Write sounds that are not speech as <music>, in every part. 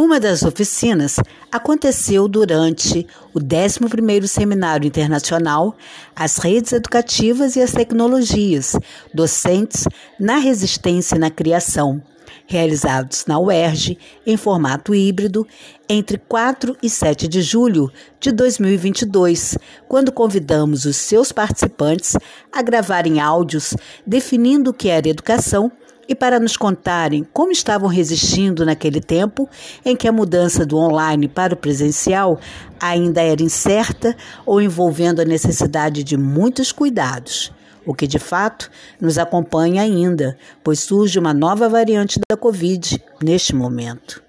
Uma das oficinas aconteceu durante o 11º Seminário Internacional As Redes Educativas e as Tecnologias, Docentes na Resistência e na Criação, realizados na UERJ em formato híbrido entre 4 e 7 de julho de 2022, quando convidamos os seus participantes a gravarem áudios definindo o que era educação e para nos contarem como estavam resistindo naquele tempo em que a mudança do online para o presencial ainda era incerta ou envolvendo a necessidade de muitos cuidados. O que de fato nos acompanha ainda, pois surge uma nova variante da Covid neste momento.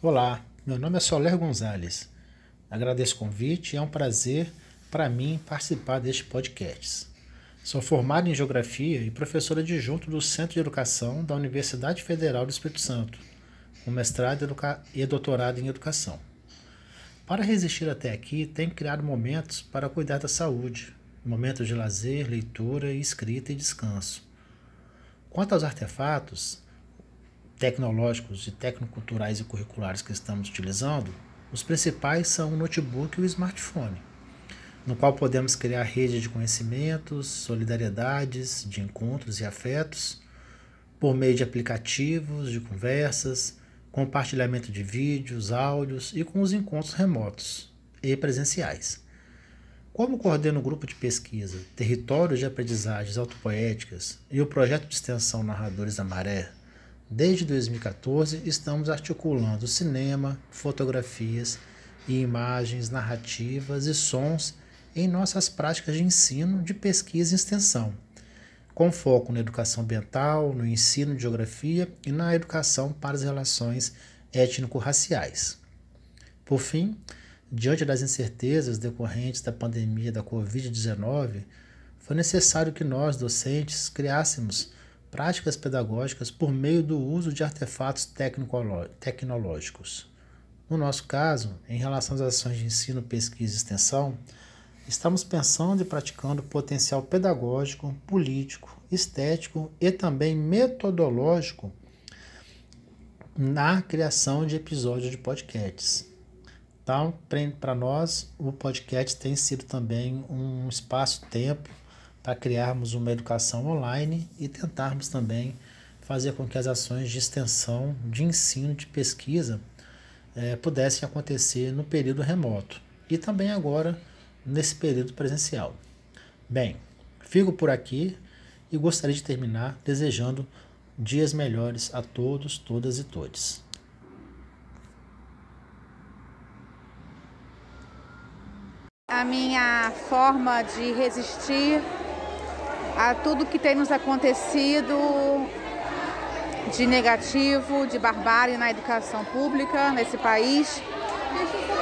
Olá, meu nome é Soler Gonzalez. Agradeço o convite é um prazer para mim participar deste podcast. Sou formado em Geografia e professora adjunto do Centro de Educação da Universidade Federal do Espírito Santo, com mestrado e doutorado em Educação. Para resistir até aqui, tenho criado momentos para cuidar da saúde, momentos de lazer, leitura, escrita e descanso. Quanto aos artefatos tecnológicos e tecnoculturais e curriculares que estamos utilizando, os principais são o notebook e o smartphone, no qual podemos criar rede de conhecimentos, solidariedades, de encontros e afetos, por meio de aplicativos, de conversas, compartilhamento de vídeos, áudios e com os encontros remotos e presenciais. Como coordeno o grupo de pesquisa Territórios de Aprendizagens Autopoéticas e o projeto de extensão Narradores da Maré, Desde 2014, estamos articulando cinema, fotografias e imagens, narrativas e sons em nossas práticas de ensino, de pesquisa e extensão, com foco na educação ambiental, no ensino de geografia e na educação para as relações étnico-raciais. Por fim, diante das incertezas decorrentes da pandemia da Covid-19, foi necessário que nós, docentes, criássemos práticas pedagógicas por meio do uso de artefatos tecnológicos. No nosso caso, em relação às ações de ensino, pesquisa e extensão, estamos pensando e praticando potencial pedagógico, político, estético e também metodológico na criação de episódios de podcasts. Então, para nós, o podcast tem sido também um espaço-tempo para criarmos uma educação online e tentarmos também fazer com que as ações de extensão, de ensino, de pesquisa é, pudessem acontecer no período remoto e também agora nesse período presencial. Bem, fico por aqui e gostaria de terminar desejando dias melhores a todos, todas e todes. A minha forma de resistir a tudo que tem nos acontecido de negativo, de barbárie na educação pública nesse país.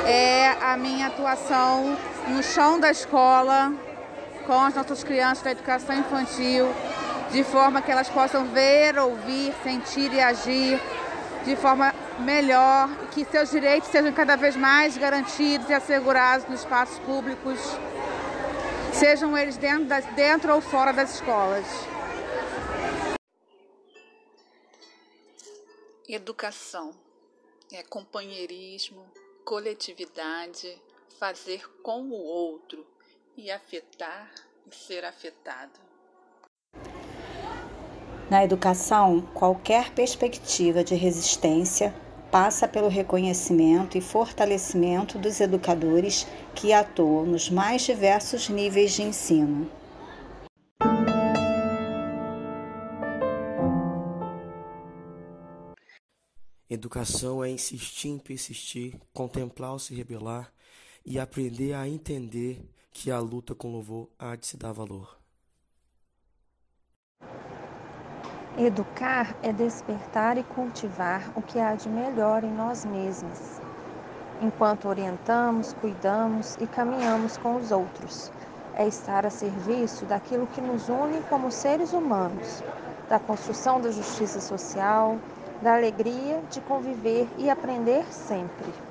É a minha atuação no chão da escola, com as nossas crianças da educação infantil, de forma que elas possam ver, ouvir, sentir e agir de forma melhor, que seus direitos sejam cada vez mais garantidos e assegurados nos espaços públicos sejam eles dentro, das, dentro ou fora das escolas. Educação é companheirismo, coletividade, fazer com o outro e afetar e ser afetado. Na educação, qualquer perspectiva de resistência passa pelo reconhecimento e fortalecimento dos educadores que atuam nos mais diversos níveis de ensino. Educação é insistir em persistir, contemplar ou se rebelar e aprender a entender que a luta com louvor há de se dar valor. Educar é despertar e cultivar o que há de melhor em nós mesmos, enquanto orientamos, cuidamos e caminhamos com os outros. É estar a serviço daquilo que nos une como seres humanos, da construção da justiça social, da alegria de conviver e aprender sempre.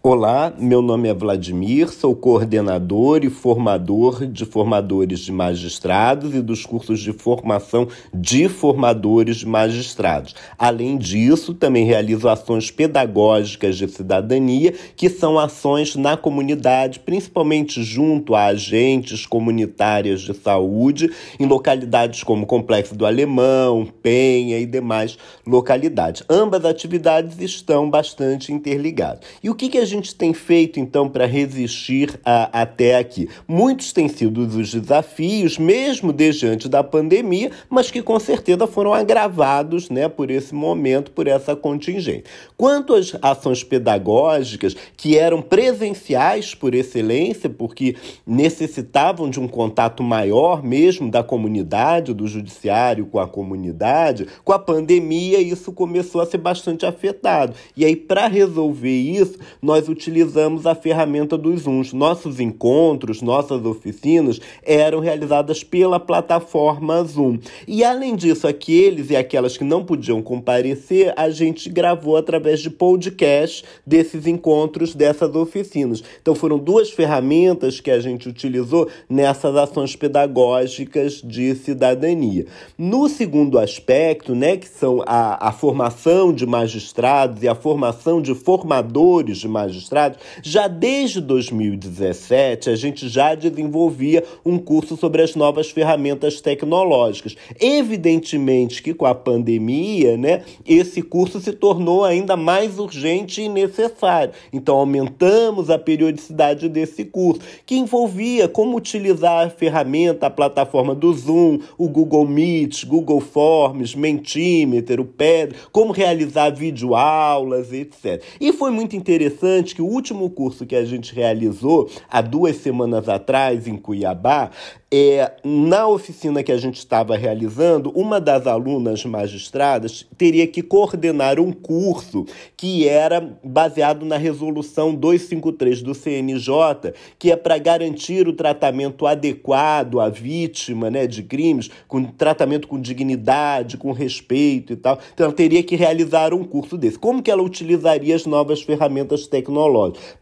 Olá, meu nome é Vladimir, sou coordenador e formador de formadores de magistrados e dos cursos de formação de formadores de magistrados. Além disso, também realizo ações pedagógicas de cidadania, que são ações na comunidade, principalmente junto a agentes comunitárias de saúde, em localidades como Complexo do Alemão, Penha e demais localidades. Ambas atividades estão bastante interligadas. E o que, que a gente tem feito então para resistir a, até aqui? Muitos têm sido os desafios, mesmo desde antes da pandemia, mas que com certeza foram agravados né, por esse momento, por essa contingência. Quanto às ações pedagógicas, que eram presenciais por excelência, porque necessitavam de um contato maior mesmo da comunidade, do judiciário com a comunidade, com a pandemia isso começou a ser bastante afetado. E aí, para resolver isso, nós nós utilizamos a ferramenta dos Zooms. Nossos encontros, nossas oficinas eram realizadas pela plataforma Zoom. E além disso, aqueles e aquelas que não podiam comparecer, a gente gravou através de podcast desses encontros, dessas oficinas. Então foram duas ferramentas que a gente utilizou nessas ações pedagógicas de cidadania. No segundo aspecto, né, que são a, a formação de magistrados e a formação de formadores de magistrados, magistrados, já desde 2017 a gente já desenvolvia um curso sobre as novas ferramentas tecnológicas. Evidentemente que com a pandemia, né, esse curso se tornou ainda mais urgente e necessário. Então aumentamos a periodicidade desse curso, que envolvia como utilizar a ferramenta, a plataforma do Zoom, o Google Meet, Google Forms, Mentimeter, o Pedro, como realizar videoaulas, etc. E foi muito interessante que o último curso que a gente realizou há duas semanas atrás em Cuiabá é, na oficina que a gente estava realizando, uma das alunas magistradas teria que coordenar um curso que era baseado na resolução 253 do CNJ, que é para garantir o tratamento adequado à vítima né, de crimes, com tratamento com dignidade, com respeito e tal. Então, ela teria que realizar um curso desse. Como que ela utilizaria as novas ferramentas tecnológicas?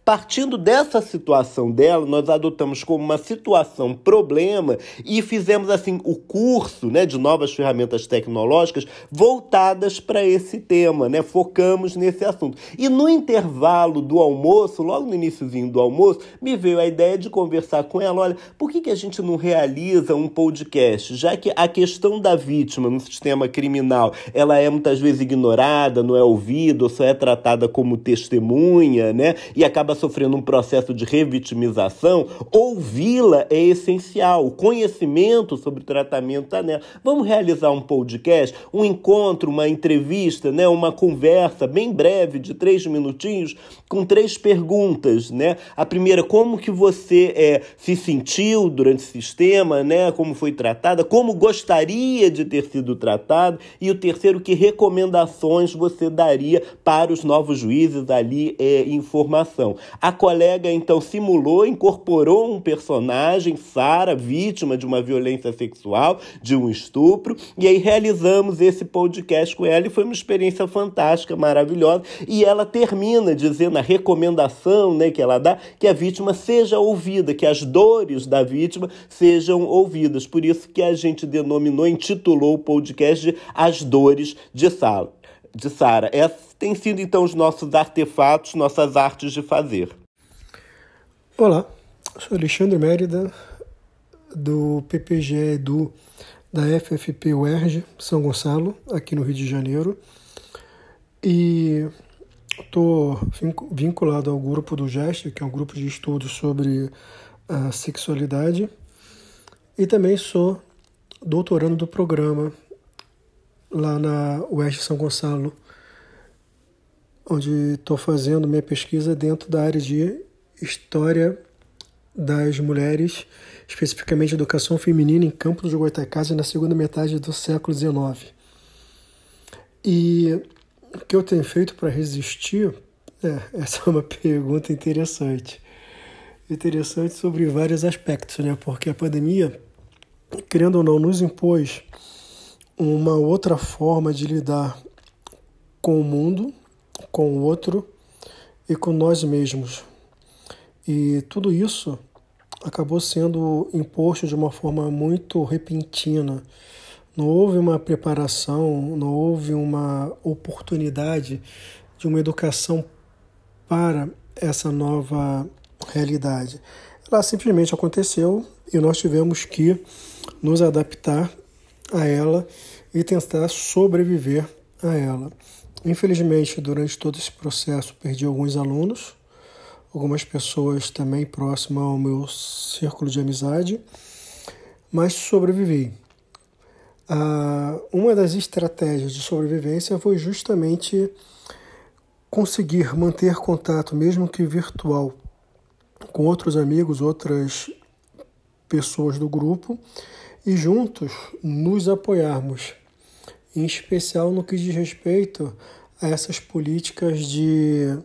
Partindo dessa situação dela, nós adotamos como uma situação problema e fizemos assim o curso, né, de novas ferramentas tecnológicas voltadas para esse tema, né? Focamos nesse assunto. E no intervalo do almoço, logo no iníciozinho do almoço, me veio a ideia de conversar com ela, olha, por que, que a gente não realiza um podcast, já que a questão da vítima no sistema criminal, ela é muitas vezes ignorada, não é ouvida, ou só é tratada como testemunha, né? E acaba sofrendo um processo de revitimização, ouvi-la é essencial o conhecimento sobre o tratamento está nela. Vamos realizar um podcast, um encontro, uma entrevista, né, uma conversa bem breve de três minutinhos com três perguntas, né? A primeira, como que você é, se sentiu durante o sistema, né? Como foi tratada, como gostaria de ter sido tratado e o terceiro, que recomendações você daria para os novos juízes ali é, informação. A colega então simulou, incorporou um personagem, Sara, vítima de uma violência sexual, de um estupro, e aí realizamos esse podcast com ela e foi uma experiência fantástica, maravilhosa, e ela termina dizendo a recomendação, né, que ela dá, que a vítima seja ouvida, que as dores da vítima sejam ouvidas. Por isso que a gente denominou, intitulou o podcast de As Dores de Sala de Sara. Esses têm sido então os nossos artefatos, nossas artes de fazer. Olá, sou Alexandre Mérida, do PPG Edu da FFP UERJ São Gonçalo, aqui no Rio de Janeiro. E estou vinculado ao grupo do GEST, que é um grupo de estudos sobre a sexualidade. E também sou doutorando do programa lá na UERJ São Gonçalo, onde estou fazendo minha pesquisa dentro da área de História das Mulheres especificamente educação feminina em Campos de Goitacazes na segunda metade do século XIX. E o que eu tenho feito para resistir? É, <laughs> essa é uma pergunta interessante. Interessante sobre vários aspectos, né? Porque a pandemia, querendo ou não, nos impôs uma outra forma de lidar com o mundo, com o outro e com nós mesmos. E tudo isso acabou sendo imposto de uma forma muito repentina. Não houve uma preparação, não houve uma oportunidade de uma educação para essa nova realidade. Ela simplesmente aconteceu e nós tivemos que nos adaptar a ela e tentar sobreviver a ela. Infelizmente, durante todo esse processo, perdi alguns alunos, algumas pessoas também próximas ao meu círculo de amizade, mas sobrevivi. Ah, uma das estratégias de sobrevivência foi justamente conseguir manter contato, mesmo que virtual, com outros amigos, outras pessoas do grupo e juntos nos apoiarmos, em especial no que diz respeito a essas políticas de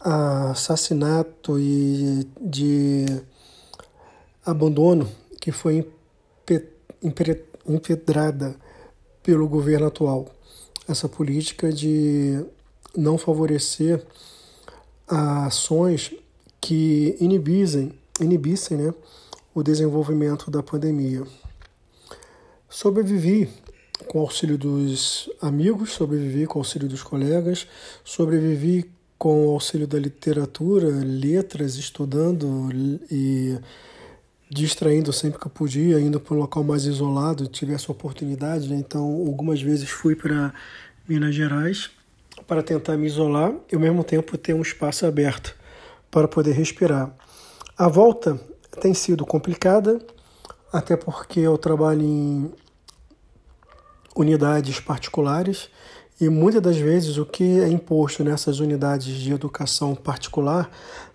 assassinato e de abandono que foi empedrada pelo governo atual. Essa política de não favorecer ações que inibissem, inibissem né, o desenvolvimento da pandemia. Sobrevivi com auxílio dos amigos, sobrevivi com auxílio dos colegas, sobrevivi com o auxílio da literatura, letras, estudando e distraindo sempre que podia, indo para um local mais isolado, tive essa oportunidade. Né? Então, algumas vezes fui para Minas Gerais para tentar me isolar e ao mesmo tempo ter um espaço aberto para poder respirar. A volta tem sido complicada, até porque eu trabalho em unidades particulares e muitas das vezes o que é imposto nessas unidades de educação particular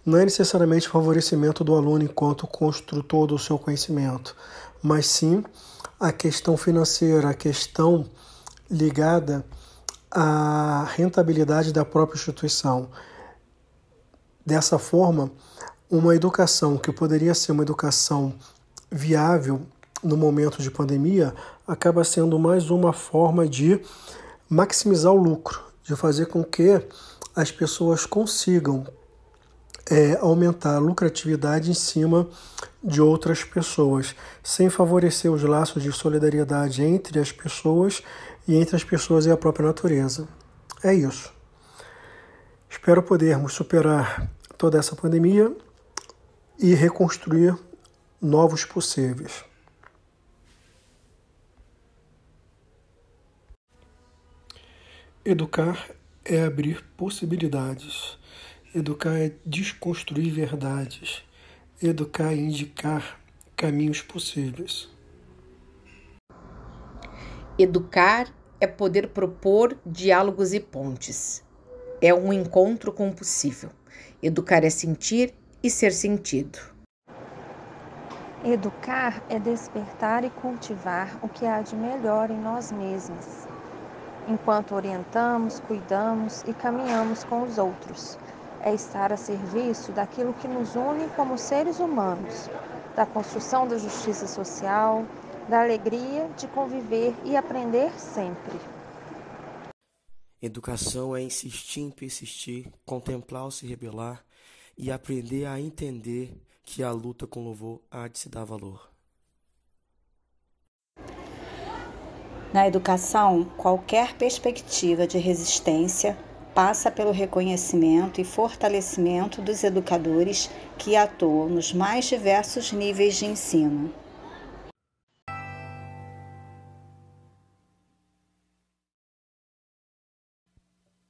não é necessariamente favorecimento do aluno enquanto construtor do seu conhecimento, mas sim a questão financeira, a questão ligada à rentabilidade da própria instituição. Dessa forma, uma educação que poderia ser uma educação viável no momento de pandemia acaba sendo mais uma forma de maximizar o lucro, de fazer com que as pessoas consigam é, aumentar a lucratividade em cima de outras pessoas, sem favorecer os laços de solidariedade entre as pessoas e entre as pessoas e a própria natureza. É isso. Espero podermos superar toda essa pandemia e reconstruir novos possíveis. Educar é abrir possibilidades. Educar é desconstruir verdades. Educar é indicar caminhos possíveis. Educar é poder propor diálogos e pontes. É um encontro com o possível. Educar é sentir e ser sentido. Educar é despertar e cultivar o que há de melhor em nós mesmos enquanto orientamos, cuidamos e caminhamos com os outros. É estar a serviço daquilo que nos une como seres humanos, da construção da justiça social, da alegria de conviver e aprender sempre. Educação é insistir em persistir, contemplar ou se rebelar e aprender a entender que a luta com louvor há de se dar valor. Na educação, qualquer perspectiva de resistência passa pelo reconhecimento e fortalecimento dos educadores que atuam nos mais diversos níveis de ensino.